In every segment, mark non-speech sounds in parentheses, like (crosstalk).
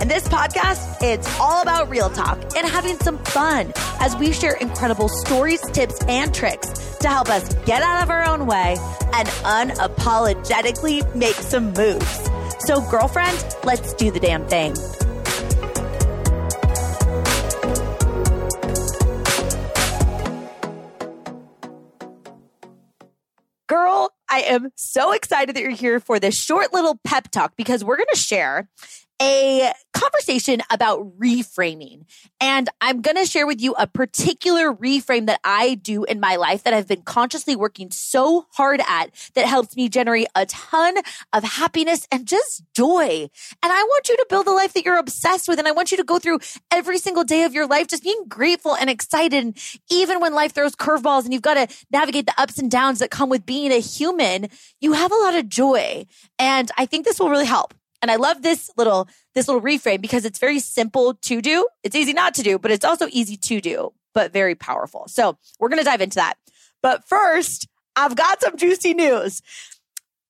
And this podcast, it's all about real talk and having some fun as we share incredible stories, tips, and tricks to help us get out of our own way and unapologetically make some moves. So, girlfriend, let's do the damn thing. Girl, I am so excited that you're here for this short little pep talk because we're going to share a conversation about reframing. And I'm going to share with you a particular reframe that I do in my life that I've been consciously working so hard at that helps me generate a ton of happiness and just joy. And I want you to build a life that you're obsessed with. And I want you to go through every single day of your life just being grateful and excited. And even when life throws curveballs and you've got to navigate the ups and downs that come with being a human, you have a lot of joy. And I think this will really help. And I love this little, this little reframe because it's very simple to do. It's easy not to do, but it's also easy to do, but very powerful. So we're going to dive into that. But first, I've got some juicy news.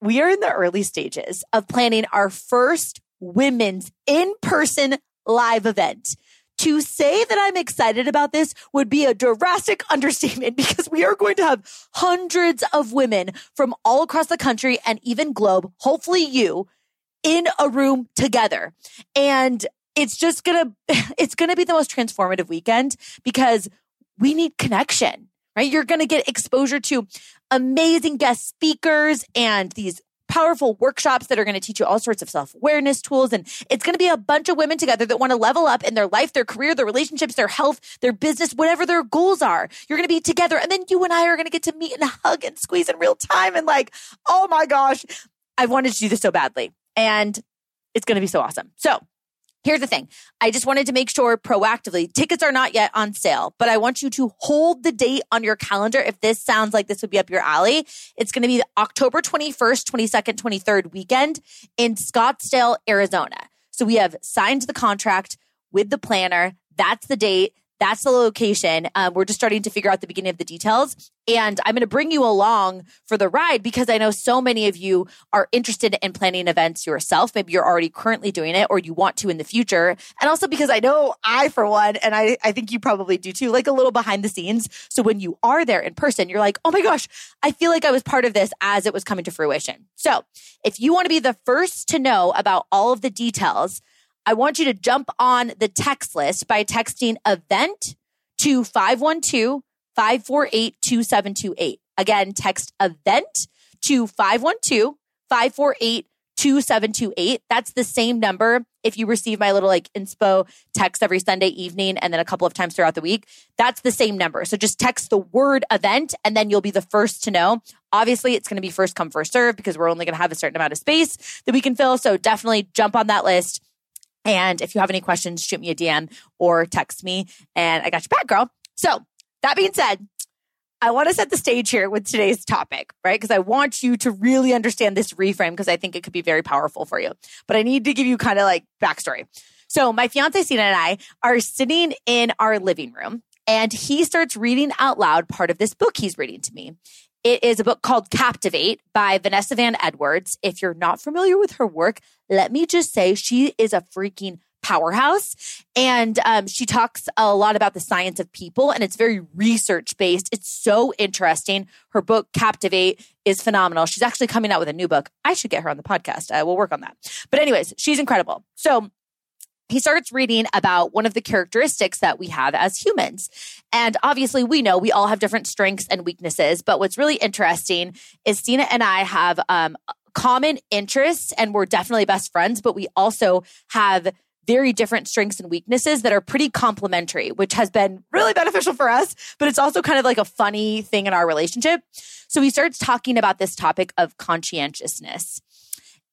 We are in the early stages of planning our first women's in person live event. To say that I'm excited about this would be a drastic (laughs) understatement because we are going to have hundreds of women from all across the country and even globe, hopefully you, in a room together. And it's just gonna, (laughs) it's gonna be the most transformative weekend because we need connection, right? You're gonna get exposure to amazing guest speakers and these powerful workshops that are going to teach you all sorts of self awareness tools. And it's going to be a bunch of women together that want to level up in their life, their career, their relationships, their health, their business, whatever their goals are. You're going to be together. And then you and I are going to get to meet and hug and squeeze in real time. And like, oh my gosh, I've wanted to do this so badly. And it's going to be so awesome. So here's the thing. I just wanted to make sure proactively tickets are not yet on sale, but I want you to hold the date on your calendar. If this sounds like this would be up your alley, it's going to be October 21st, 22nd, 23rd weekend in Scottsdale, Arizona. So we have signed the contract with the planner. That's the date. That's the location. Um, we're just starting to figure out the beginning of the details. And I'm going to bring you along for the ride because I know so many of you are interested in planning events yourself. Maybe you're already currently doing it or you want to in the future. And also because I know I, for one, and I, I think you probably do too, like a little behind the scenes. So when you are there in person, you're like, oh my gosh, I feel like I was part of this as it was coming to fruition. So if you want to be the first to know about all of the details, I want you to jump on the text list by texting event to 512 548 2728. Again, text event to 512 548 2728. That's the same number if you receive my little like inspo text every Sunday evening and then a couple of times throughout the week. That's the same number. So just text the word event and then you'll be the first to know. Obviously, it's going to be first come, first serve because we're only going to have a certain amount of space that we can fill. So definitely jump on that list and if you have any questions, shoot me a DM or text me and I got your back, girl. So that being said, I want to set the stage here with today's topic, right? Because I want you to really understand this reframe because I think it could be very powerful for you. But I need to give you kind of like backstory. So my fiance Sina and I are sitting in our living room and he starts reading out loud part of this book he's reading to me. It is a book called Captivate by Vanessa Van Edwards. If you're not familiar with her work, let me just say she is a freaking powerhouse. And um, she talks a lot about the science of people, and it's very research based. It's so interesting. Her book, Captivate, is phenomenal. She's actually coming out with a new book. I should get her on the podcast. Uh, we'll work on that. But, anyways, she's incredible. So, he starts reading about one of the characteristics that we have as humans. And obviously, we know we all have different strengths and weaknesses. But what's really interesting is Sina and I have um, common interests and we're definitely best friends, but we also have very different strengths and weaknesses that are pretty complementary, which has been really beneficial for us, but it's also kind of like a funny thing in our relationship. So he starts talking about this topic of conscientiousness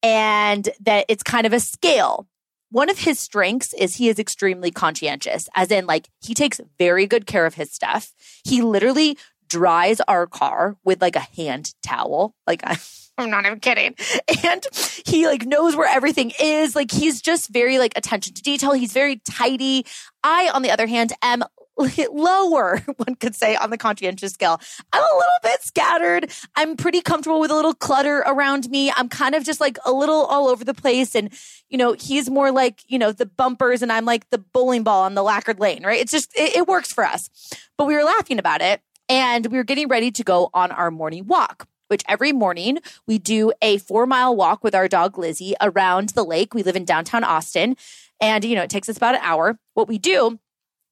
and that it's kind of a scale one of his strengths is he is extremely conscientious, as in, like, he takes very good care of his stuff. He literally dries our car with like a hand towel. Like I, (laughs) I'm not even kidding. And he like knows where everything is. Like he's just very like attention to detail. He's very tidy. I, on the other hand, am (laughs) lower, one could say, on the conscientious scale. I'm a little bit scattered. I'm pretty comfortable with a little clutter around me. I'm kind of just like a little all over the place. And, you know, he's more like, you know, the bumpers and I'm like the bowling ball on the lacquered lane, right? It's just, it, it works for us. But we were laughing about it and we were getting ready to go on our morning walk which every morning we do a four mile walk with our dog Lizzie around the lake. We live in downtown Austin and, you know, it takes us about an hour. What we do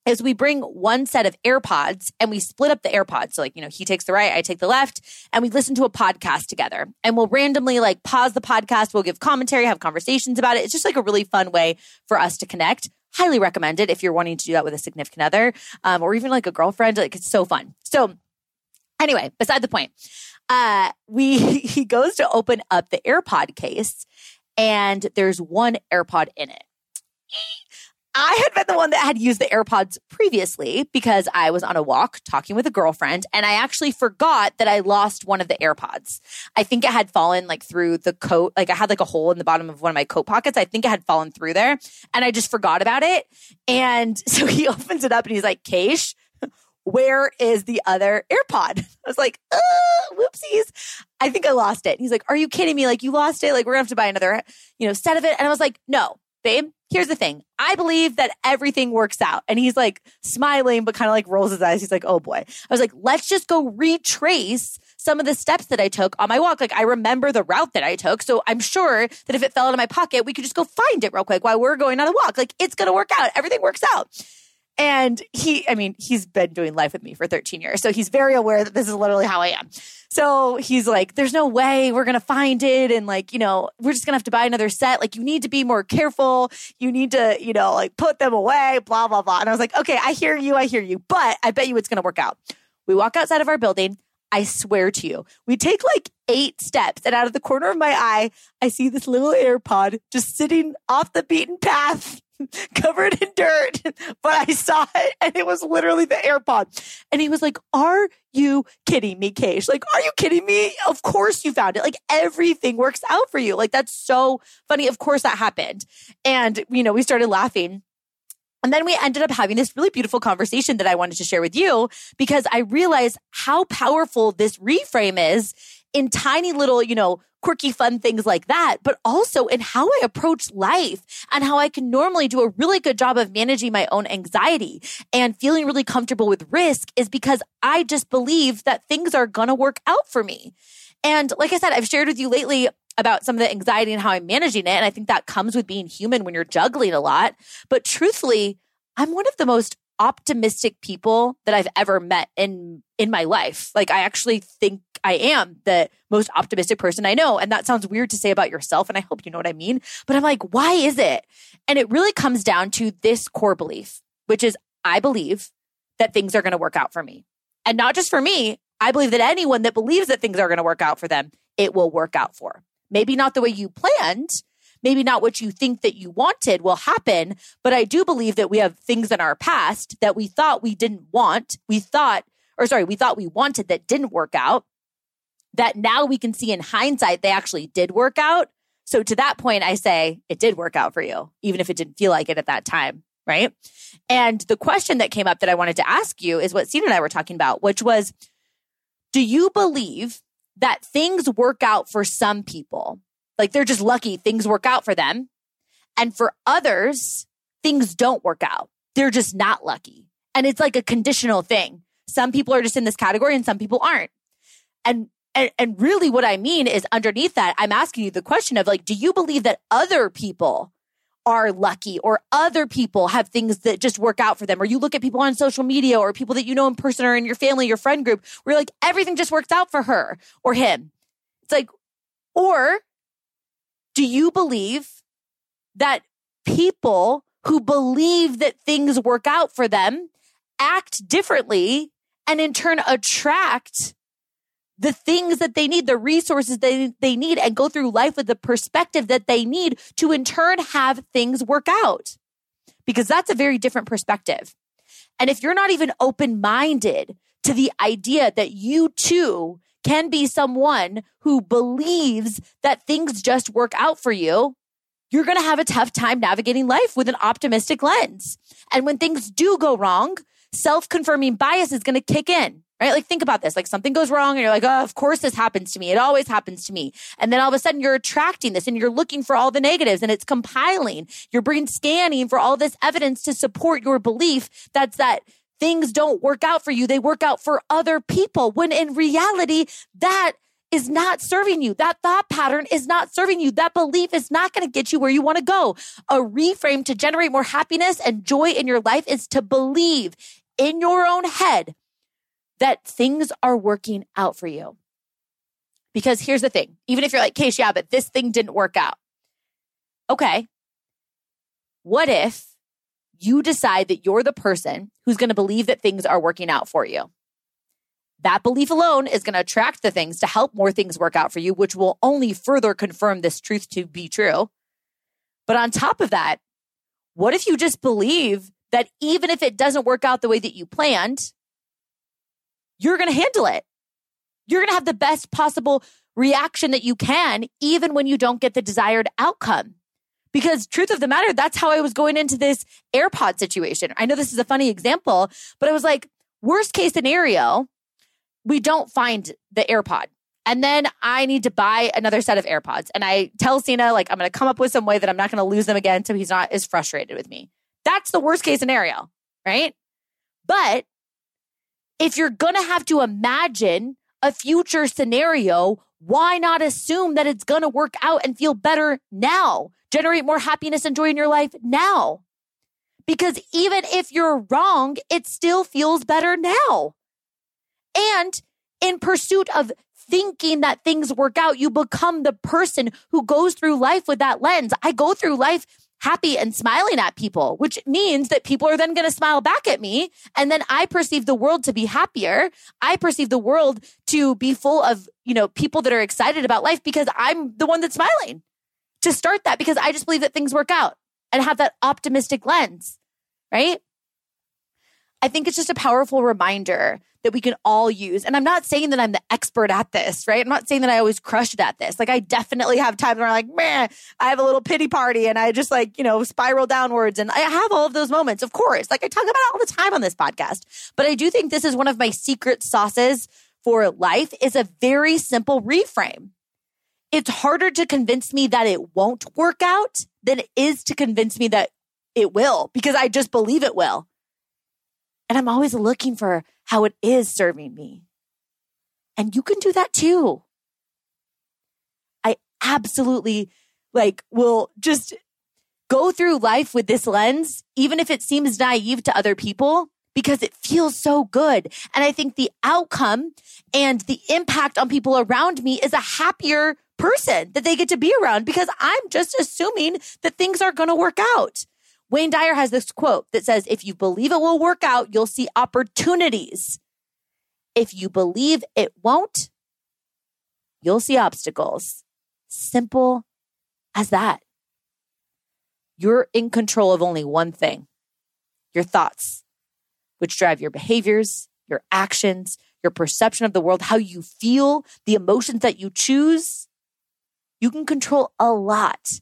is we bring one set of AirPods and we split up the AirPods. So like, you know, he takes the right, I take the left, and we listen to a podcast together. And we'll randomly like pause the podcast, we'll give commentary, have conversations about it. It's just like a really fun way for us to connect. Highly recommend it if you're wanting to do that with a significant other um, or even like a girlfriend. Like it's so fun. So anyway, beside the point, uh, we (laughs) he goes to open up the AirPod case and there's one AirPod in it. I had been the one that had used the AirPods previously because I was on a walk talking with a girlfriend and I actually forgot that I lost one of the AirPods. I think it had fallen like through the coat. Like I had like a hole in the bottom of one of my coat pockets. I think it had fallen through there and I just forgot about it. And (laughs) so he opens it up and he's like, Keish, where is the other AirPod? (laughs) I was like, uh, whoopsies. I think I lost it. he's like, are you kidding me? Like you lost it? Like we're gonna have to buy another, you know, set of it. And I was like, no, babe, here's the thing. I believe that everything works out. And he's like smiling, but kind of like rolls his eyes. He's like, oh boy. I was like, let's just go retrace some of the steps that I took on my walk. Like I remember the route that I took. So I'm sure that if it fell out of my pocket, we could just go find it real quick while we're going on a walk. Like it's going to work out. Everything works out. And he, I mean, he's been doing life with me for 13 years. So he's very aware that this is literally how I am. So he's like, there's no way we're going to find it. And like, you know, we're just going to have to buy another set. Like, you need to be more careful. You need to, you know, like put them away, blah, blah, blah. And I was like, okay, I hear you. I hear you. But I bet you it's going to work out. We walk outside of our building. I swear to you, we take like eight steps, and out of the corner of my eye, I see this little AirPod just sitting off the beaten path (laughs) covered in dirt, but I saw it and it was literally the AirPod. And he was like, Are you kidding me, Keish? Like, are you kidding me? Of course you found it. Like, everything works out for you. Like, that's so funny. Of course that happened. And, you know, we started laughing. And then we ended up having this really beautiful conversation that I wanted to share with you because I realized how powerful this reframe is in tiny little, you know, quirky, fun things like that, but also in how I approach life and how I can normally do a really good job of managing my own anxiety and feeling really comfortable with risk is because I just believe that things are going to work out for me. And like I said, I've shared with you lately about some of the anxiety and how I'm managing it. And I think that comes with being human when you're juggling a lot. But truthfully, I'm one of the most optimistic people that I've ever met in in my life. Like I actually think I am the most optimistic person I know. And that sounds weird to say about yourself. And I hope you know what I mean. But I'm like, why is it? And it really comes down to this core belief, which is I believe that things are going to work out for me. And not just for me, I believe that anyone that believes that things are going to work out for them, it will work out for. Maybe not the way you planned, maybe not what you think that you wanted will happen, but I do believe that we have things in our past that we thought we didn't want. We thought, or sorry, we thought we wanted that didn't work out that now we can see in hindsight they actually did work out. So to that point, I say it did work out for you, even if it didn't feel like it at that time. Right. And the question that came up that I wanted to ask you is what Steve and I were talking about, which was, do you believe that things work out for some people like they're just lucky things work out for them. And for others, things don't work out. They're just not lucky. And it's like a conditional thing. Some people are just in this category and some people aren't. And and, and really what I mean is underneath that, I'm asking you the question of like, do you believe that other people are lucky or other people have things that just work out for them? Or you look at people on social media or people that you know in person or in your family, your friend group, where like everything just works out for her or him. It's like, or do you believe that people who believe that things work out for them act differently and in turn attract the things that they need, the resources they, they need, and go through life with the perspective that they need to in turn have things work out? Because that's a very different perspective. And if you're not even open minded to the idea that you too can be someone who believes that things just work out for you, you're going to have a tough time navigating life with an optimistic lens. And when things do go wrong, self confirming bias is going to kick in. Right? Like think about this. Like something goes wrong and you're like, oh, of course this happens to me. It always happens to me. And then all of a sudden you're attracting this and you're looking for all the negatives and it's compiling. Your brain scanning for all this evidence to support your belief that's that things don't work out for you. They work out for other people when in reality, that is not serving you. That thought pattern is not serving you. That belief is not going to get you where you want to go. A reframe to generate more happiness and joy in your life is to believe in your own head that things are working out for you. Because here's the thing even if you're like, Case, yeah, but this thing didn't work out. Okay. What if you decide that you're the person who's going to believe that things are working out for you? That belief alone is going to attract the things to help more things work out for you, which will only further confirm this truth to be true. But on top of that, what if you just believe that even if it doesn't work out the way that you planned, you're going to handle it. You're going to have the best possible reaction that you can, even when you don't get the desired outcome. Because truth of the matter, that's how I was going into this AirPod situation. I know this is a funny example, but I was like, worst case scenario, we don't find the AirPod. And then I need to buy another set of AirPods. And I tell Sina, like, I'm going to come up with some way that I'm not going to lose them again so he's not as frustrated with me. That's the worst case scenario, right? But if you're going to have to imagine a future scenario, why not assume that it's going to work out and feel better now? Generate more happiness and joy in your life now. Because even if you're wrong, it still feels better now. And in pursuit of thinking that things work out, you become the person who goes through life with that lens. I go through life happy and smiling at people, which means that people are then going to smile back at me. And then I perceive the world to be happier. I perceive the world to be full of, you know, people that are excited about life because I'm the one that's smiling to start that because I just believe that things work out and have that optimistic lens, right? I think it's just a powerful reminder that we can all use. And I'm not saying that I'm the expert at this, right? I'm not saying that I always crush it at this. Like I definitely have times where I'm like, man, I have a little pity party and I just like, you know, spiral downwards. And I have all of those moments, of course. Like I talk about it all the time on this podcast. But I do think this is one of my secret sauces for life is a very simple reframe. It's harder to convince me that it won't work out than it is to convince me that it will because I just believe it will. And I'm always looking for how it is serving me. And you can do that too. I absolutely like will just go through life with this lens, even if it seems naive to other people, because it feels so good. And I think the outcome and the impact on people around me is a happier person that they get to be around because I'm just assuming that things are going to work out. Wayne Dyer has this quote that says, if you believe it will work out, you'll see opportunities. If you believe it won't, you'll see obstacles. Simple as that. You're in control of only one thing your thoughts, which drive your behaviors, your actions, your perception of the world, how you feel, the emotions that you choose. You can control a lot.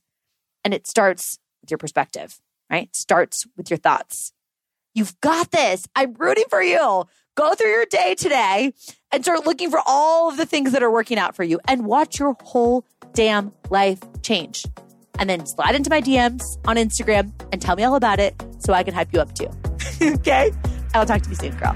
And it starts with your perspective right? Starts with your thoughts. You've got this. I'm rooting for you. Go through your day today and start looking for all of the things that are working out for you and watch your whole damn life change. And then slide into my DMs on Instagram and tell me all about it so I can hype you up too. (laughs) okay? I'll talk to you soon, girl.